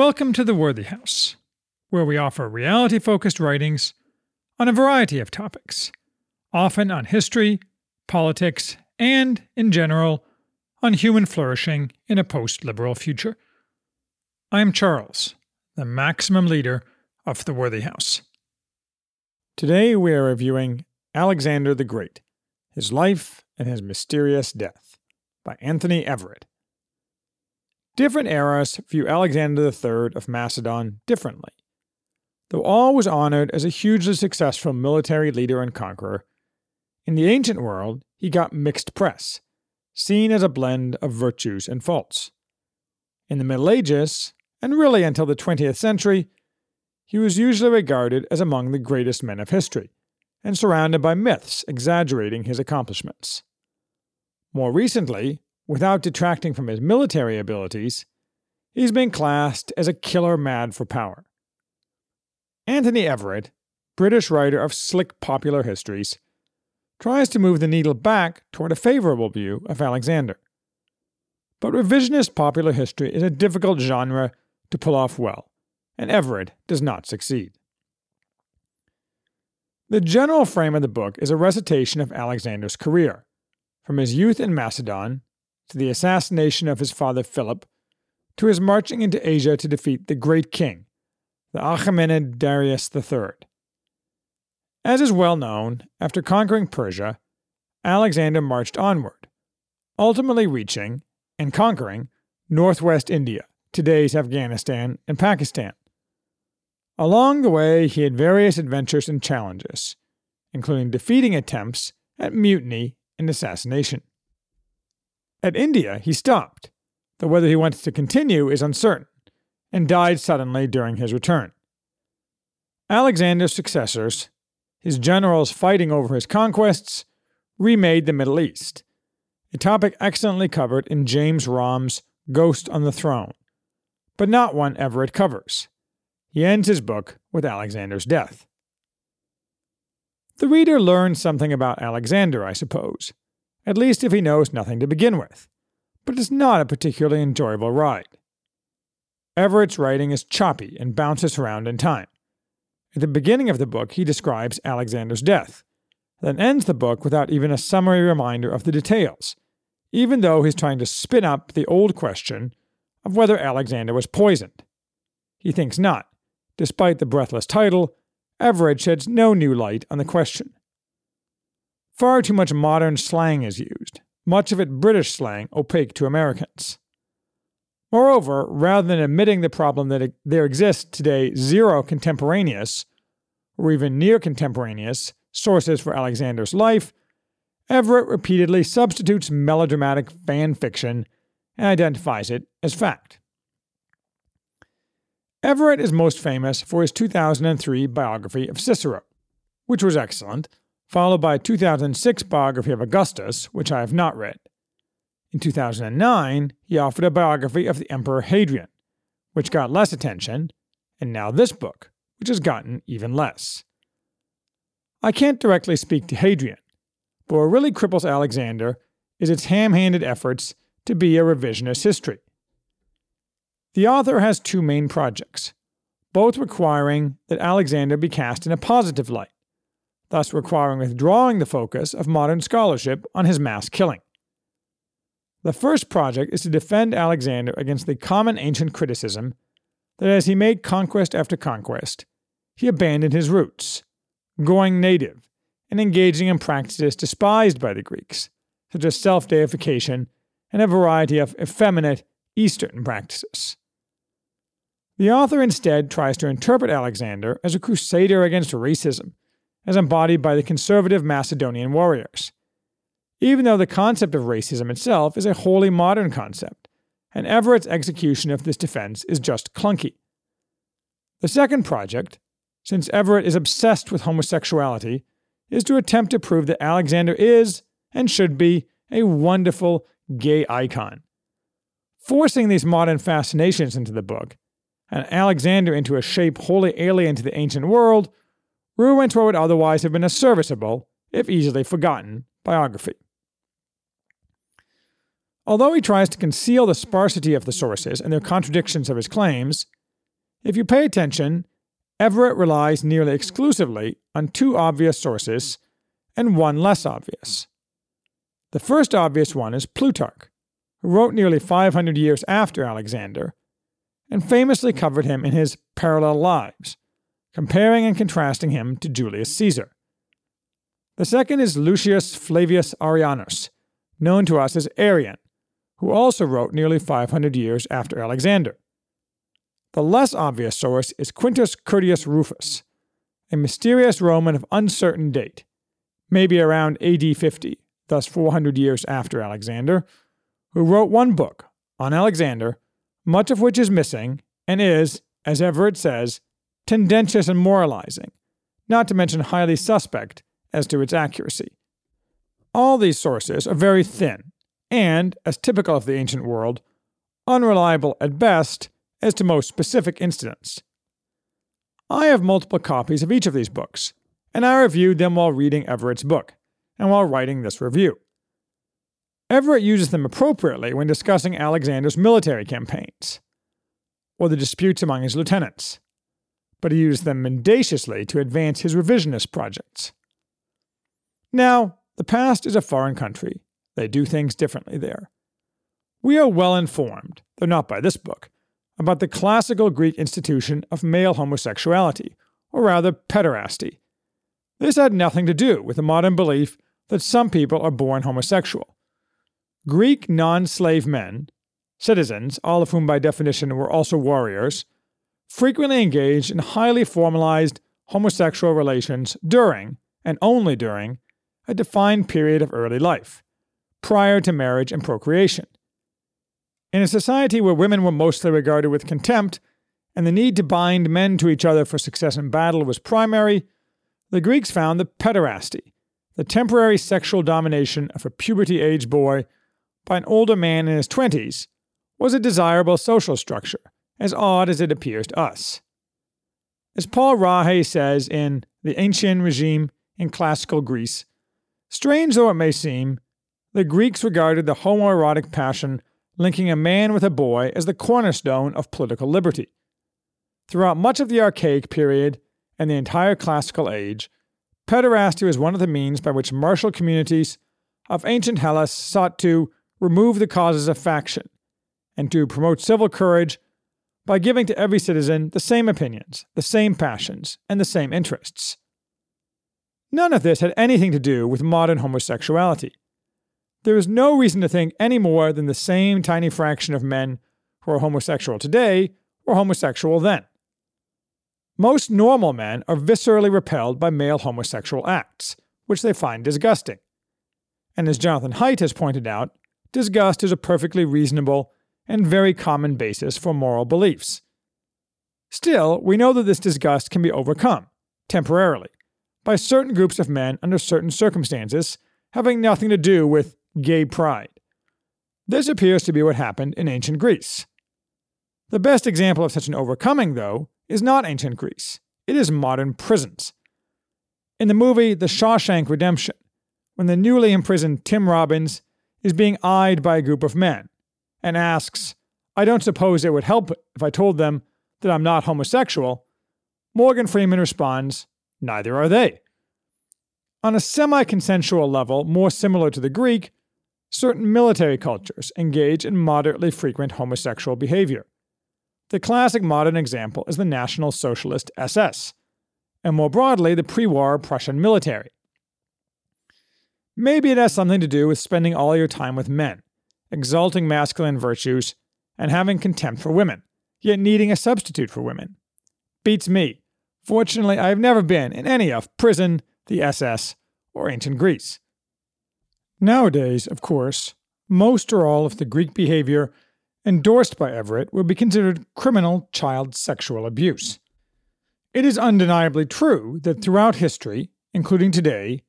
Welcome to the Worthy House, where we offer reality focused writings on a variety of topics, often on history, politics, and, in general, on human flourishing in a post liberal future. I am Charles, the maximum leader of the Worthy House. Today we are reviewing Alexander the Great His Life and His Mysterious Death by Anthony Everitt. Different eras view Alexander III of Macedon differently. Though all was honored as a hugely successful military leader and conqueror, in the ancient world he got mixed press, seen as a blend of virtues and faults. In the Middle Ages, and really until the 20th century, he was usually regarded as among the greatest men of history, and surrounded by myths exaggerating his accomplishments. More recently, without detracting from his military abilities, he's been classed as a killer mad for power. Anthony Everitt, British writer of slick popular histories, tries to move the needle back toward a favorable view of Alexander. But revisionist popular history is a difficult genre to pull off well, and Everitt does not succeed. The general frame of the book is a recitation of Alexander's career, from his youth in Macedon to the assassination of his father Philip, to his marching into Asia to defeat the great king, the Achaemenid Darius III. As is well known, after conquering Persia, Alexander marched onward, ultimately reaching and conquering northwest India, today's Afghanistan and Pakistan. Along the way, he had various adventures and challenges, including defeating attempts at mutiny and assassination. At India, he stopped, though whether he wanted to continue is uncertain, and died suddenly during his return. Alexander's successors, his generals fighting over his conquests, remade the Middle East, a topic excellently covered in James Romm's Ghost on the Throne, but not one Everitt covers. He ends his book with Alexander's death. The reader learns something about Alexander, I suppose, at least if he knows nothing to begin with, but it's not a particularly enjoyable ride. Everitt's writing is choppy and bounces around in time. At the beginning of the book, he describes Alexander's death, then ends the book without even a summary reminder of the details, even though he's trying to spin up the old question of whether Alexander was poisoned. He thinks not. Despite the breathless title, Everitt sheds no new light on the question. Far too much modern slang is used, much of it British slang opaque to Americans. Moreover, rather than admitting the problem that there exists today zero contemporaneous, or even near contemporaneous, sources for Alexander's life, Everitt repeatedly substitutes melodramatic fan fiction and identifies it as fact. Everitt is most famous for his 2003 biography of Cicero, which was excellent followed by a 2006 biography of Augustus, which I have not read. In 2009, he offered a biography of the Emperor Hadrian, which got less attention, and now this book, which has gotten even less. I can't directly speak to Hadrian, but what really cripples Alexander is its ham handed efforts to be a revisionist history. The author has two main projects, both requiring that Alexander be cast in a positive light thus requiring withdrawing the focus of modern scholarship on his mass killing. The first project is to defend Alexander against the common ancient criticism that as he made conquest after conquest, he abandoned his roots, going native, and engaging in practices despised by the Greeks, such as self deification and a variety of effeminate Eastern practices. The author instead tries to interpret Alexander as a crusader against racism as embodied by the conservative Macedonian warriors. Even though the concept of racism itself is a wholly modern concept, and Everitt's execution of this defense is just clunky. The second project, since Everitt is obsessed with homosexuality, is to attempt to prove that Alexander is, and should be, a wonderful gay icon. Forcing these modern fascinations into the book, and Alexander into a shape wholly alien to the ancient world, ruins what would otherwise have been a serviceable, if easily forgotten, biography. Although he tries to conceal the sparsity of the sources and their contradictions of his claims, if you pay attention, Everitt relies nearly exclusively on two obvious sources and one less obvious. The first obvious one is Plutarch, who wrote nearly 500 years after Alexander and famously covered him in his Parallel Lives, comparing and contrasting him to Julius Caesar. The second is Lucius Flavius Arrianus, known to us as Arrian, who also wrote nearly 500 years after Alexander. The less obvious source is Quintus Curtius Rufus, a mysterious Roman of uncertain date, maybe around AD 50, thus 400 years after Alexander, who wrote one book on Alexander, much of which is missing and is, as Everitt says, tendentious and moralizing, not to mention highly suspect as to its accuracy. All these sources are very thin and, as typical of the ancient world, unreliable at best as to most specific incidents. I have multiple copies of each of these books, and I reviewed them while reading Everitt's book and while writing this review. Everitt uses them appropriately when discussing Alexander's military campaigns or the disputes among his lieutenants, but he used them mendaciously to advance his revisionist projects. Now, the past is a foreign country. They do things differently there. We are well informed, though not by this book, about the classical Greek institution of male homosexuality, or rather pederasty. This had nothing to do with the modern belief that some people are born homosexual. Greek non slave men, citizens, all of whom by definition were also warriors, frequently engaged in highly formalized homosexual relations during, and only during, a defined period of early life, prior to marriage and procreation. In a society where women were mostly regarded with contempt, and the need to bind men to each other for success in battle was primary, the Greeks found that pederasty, the temporary sexual domination of a puberty age boy by an older man in his 20s was a desirable social structure, as odd as it appears to us. As Paul Rahe says in The Ancient Regime in Classical Greece, strange though it may seem, the Greeks regarded the homoerotic passion linking a man with a boy as the cornerstone of political liberty. Throughout much of the Archaic period and the entire Classical Age, pederasty was one of the means by which martial communities of ancient Hellas sought to remove the causes of faction, and to promote civil courage by giving to every citizen the same opinions, the same passions, and the same interests. None of this had anything to do with modern homosexuality. There is no reason to think any more than the same tiny fraction of men who are homosexual today were homosexual then. Most normal men are viscerally repelled by male homosexual acts, which they find disgusting. And as Jonathan Haidt has pointed out, disgust is a perfectly reasonable and very common basis for moral beliefs. Still, we know that this disgust can be overcome, temporarily, by certain groups of men under certain circumstances having nothing to do with gay pride. This appears to be what happened in ancient Greece. The best example of such an overcoming, though, is not ancient Greece, it is modern prisons. In the movie The Shawshank Redemption, when the newly imprisoned Tim Robbins is being eyed by a group of men and asks, I don't suppose it would help if I told them that I'm not homosexual, Morgan Freeman responds, Neither are they. On a semi consensual level, more similar to the Greek, certain military cultures engage in moderately frequent homosexual behavior. The classic modern example is the National Socialist SS, and more broadly, the pre war Prussian military. Maybe it has something to do with spending all your time with men, exalting masculine virtues, and having contempt for women, yet needing a substitute for women. Beats me. Fortunately, I have never been in any of prison, the SS, or ancient Greece. Nowadays, of course, most or all of the Greek behavior endorsed by Everitt would be considered criminal child sexual abuse. It is undeniably true that throughout history, including today,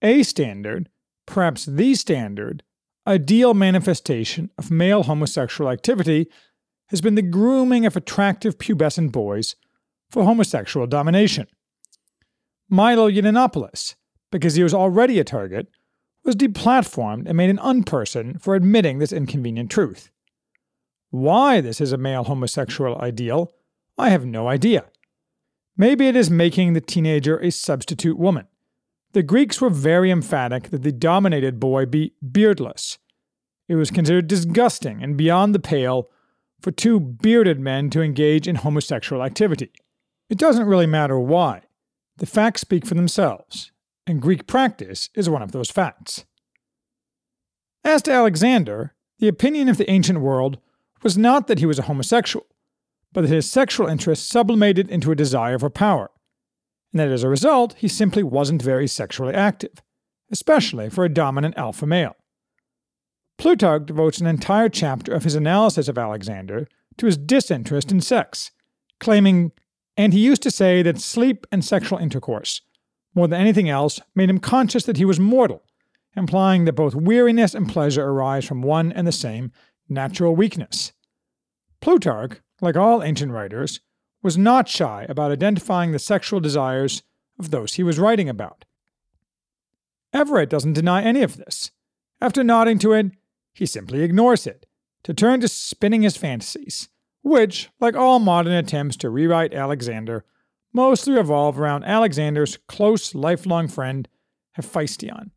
a standard, perhaps the standard, ideal manifestation of male homosexual activity has been the grooming of attractive pubescent boys for homosexual domination. Milo Yiannopoulos, because he was already a target, was deplatformed and made an unperson for admitting this inconvenient truth. Why this is a male homosexual ideal, I have no idea. Maybe it is making the teenager a substitute woman. The Greeks were very emphatic that the dominated boy be beardless. It was considered disgusting and beyond the pale for two bearded men to engage in homosexual activity. It doesn't really matter why. The facts speak for themselves, and Greek practice is one of those facts. As to Alexander, the opinion of the ancient world was not that he was a homosexual, but that his sexual interest sublimated into a desire for power, and that as a result he simply wasn't very sexually active, especially for a dominant alpha male. Plutarch devotes an entire chapter of his analysis of Alexander to his disinterest in sex, claiming, and he used to say that sleep and sexual intercourse, more than anything else, made him conscious that he was mortal, implying that both weariness and pleasure arise from one and the same natural weakness. Plutarch, like all ancient writers, was not shy about identifying the sexual desires of those he was writing about. Everitt doesn't deny any of this. After nodding to it, he simply ignores it, to turn to spinning his fantasies, which, like all modern attempts to rewrite Alexander, mostly revolve around Alexander's close lifelong friend, Hephaestion.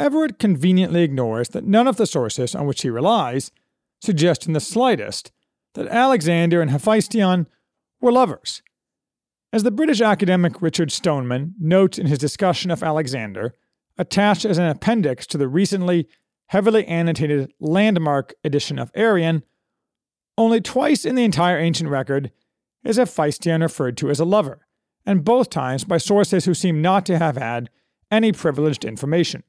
Everitt conveniently ignores that none of the sources on which he relies suggest in the slightest that Alexander and Hephaestion were lovers. As the British academic Richard Stoneman notes in his discussion of Alexander, attached as an appendix to the recently heavily annotated landmark edition of Arrian, only twice in the entire ancient record is Hephaestion referred to as a lover, and both times by sources who seem not to have had any privileged information.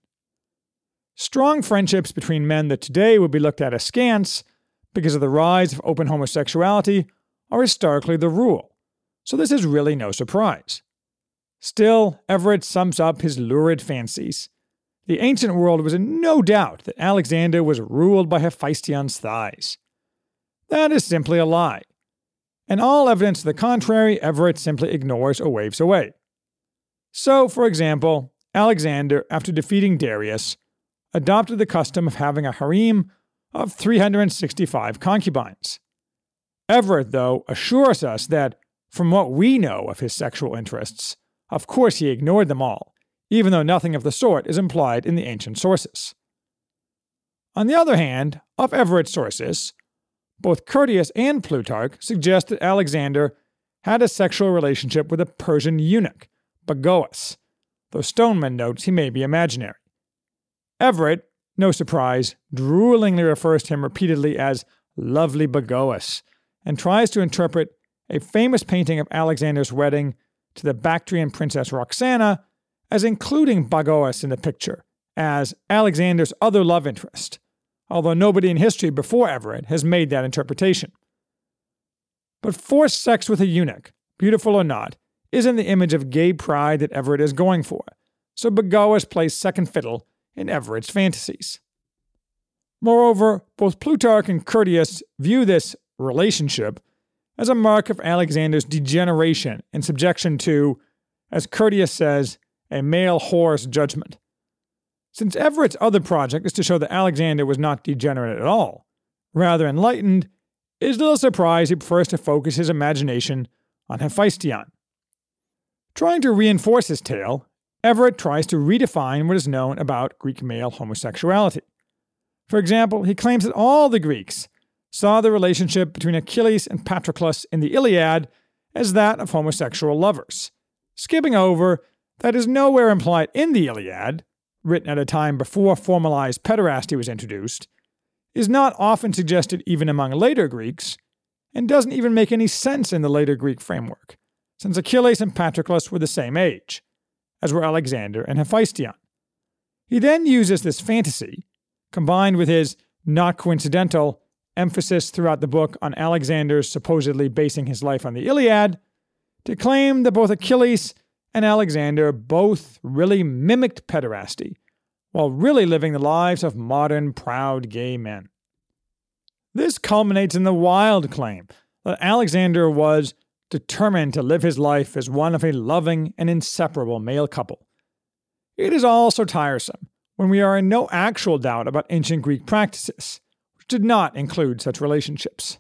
Strong friendships between men that today would be looked at askance because of the rise of open homosexuality are historically the rule, so this is really no surprise. Still, Everitt sums up his lurid fancies the ancient world was in no doubt that Alexander was ruled by Hephaestion's thighs. That is simply a lie. And all evidence to the contrary, Everitt simply ignores or waves away. So, for example, Alexander, after defeating Darius, adopted the custom of having a harem of 365 concubines. Everitt, though, assures us that, from what we know of his sexual interests, of course he ignored them all even though nothing of the sort is implied in the ancient sources. On the other hand, of Everitt's sources, both Curtius and Plutarch suggest that Alexander had a sexual relationship with a Persian eunuch, Bagoas, though Stoneman notes he may be imaginary. Everitt, no surprise, droolingly refers to him repeatedly as lovely Bagoas, and tries to interpret a famous painting of Alexander's wedding to the Bactrian princess Roxana as including Bagoas in the picture as Alexander's other love interest, although nobody in history before Everitt has made that interpretation. But forced sex with a eunuch, beautiful or not, isn't the image of gay pride that Everitt is going for, so Bagoas plays second fiddle in Everitt's fantasies. Moreover, both Plutarch and Curtius view this relationship as a mark of Alexander's degeneration and subjection to, as Curtius says, a male whore's judgment. Since Everitt's other project is to show that Alexander was not degenerate at all, rather enlightened, it is little surprise he prefers to focus his imagination on Hephaestion. Trying to reinforce his tale, Everitt tries to redefine what is known about Greek male homosexuality. For example, he claims that all the Greeks saw the relationship between Achilles and Patroclus in the Iliad as that of homosexual lovers, skipping over that is nowhere implied in the Iliad, written at a time before formalized pederasty was introduced, is not often suggested even among later Greeks, and doesn't even make any sense in the later Greek framework, since Achilles and Patroclus were the same age, as were Alexander and Hephaestion. He then uses this fantasy, combined with his not coincidental emphasis throughout the book on Alexander's supposedly basing his life on the Iliad, to claim that both Achilles and Alexander both really mimicked pederasty while really living the lives of modern proud gay men. This culminates in the wild claim that Alexander was determined to live his life as one of a loving and inseparable male couple. It is all so tiresome when we are in no actual doubt about ancient Greek practices, which did not include such relationships.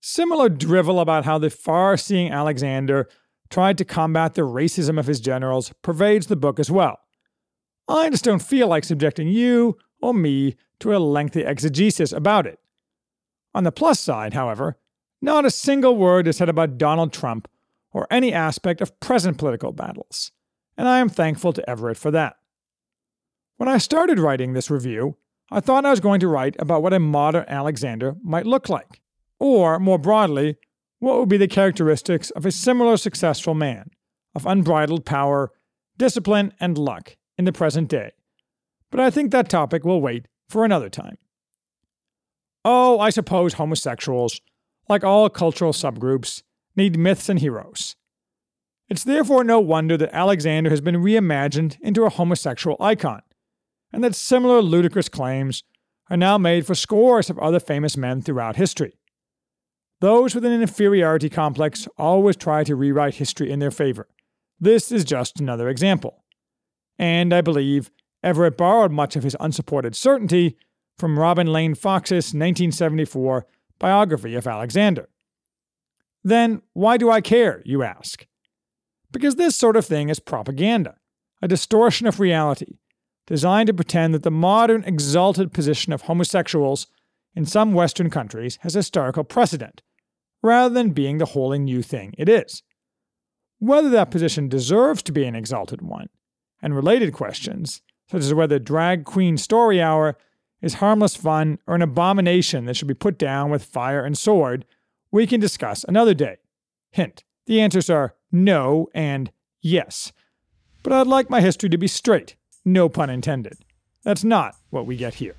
Similar drivel about how the far seeing Alexander tried to combat the racism of his generals pervades the book as well. I just don't feel like subjecting you or me to a lengthy exegesis about it. On the plus side, however, not a single word is said about Donald Trump or any aspect of present political battles, and I am thankful to Everitt for that. When I started writing this review, I thought I was going to write about what a modern Alexander might look like, or, more broadly, what would be the characteristics of a similar successful man, of unbridled power, discipline, and luck in the present day. But I think that topic will wait for another time. Oh, I suppose homosexuals, like all cultural subgroups, need myths and heroes. It's therefore no wonder that Alexander has been reimagined into a homosexual icon, and that similar ludicrous claims are now made for scores of other famous men throughout history. Those with an inferiority complex always try to rewrite history in their favor. This is just another example. And I believe Everitt borrowed much of his unsupported certainty from Robin Lane Fox's 1974 biography of Alexander. Then why do I care, you ask? Because this sort of thing is propaganda, a distortion of reality, designed to pretend that the modern exalted position of homosexuals in some Western countries has historical precedent, rather than being the wholly new thing it is. Whether that position deserves to be an exalted one, and related questions, such as whether Drag Queen Story Hour is harmless fun or an abomination that should be put down with fire and sword, we can discuss another day. Hint the answers are no and yes. But I'd like my history to be straight, no pun intended. That's not what we get here.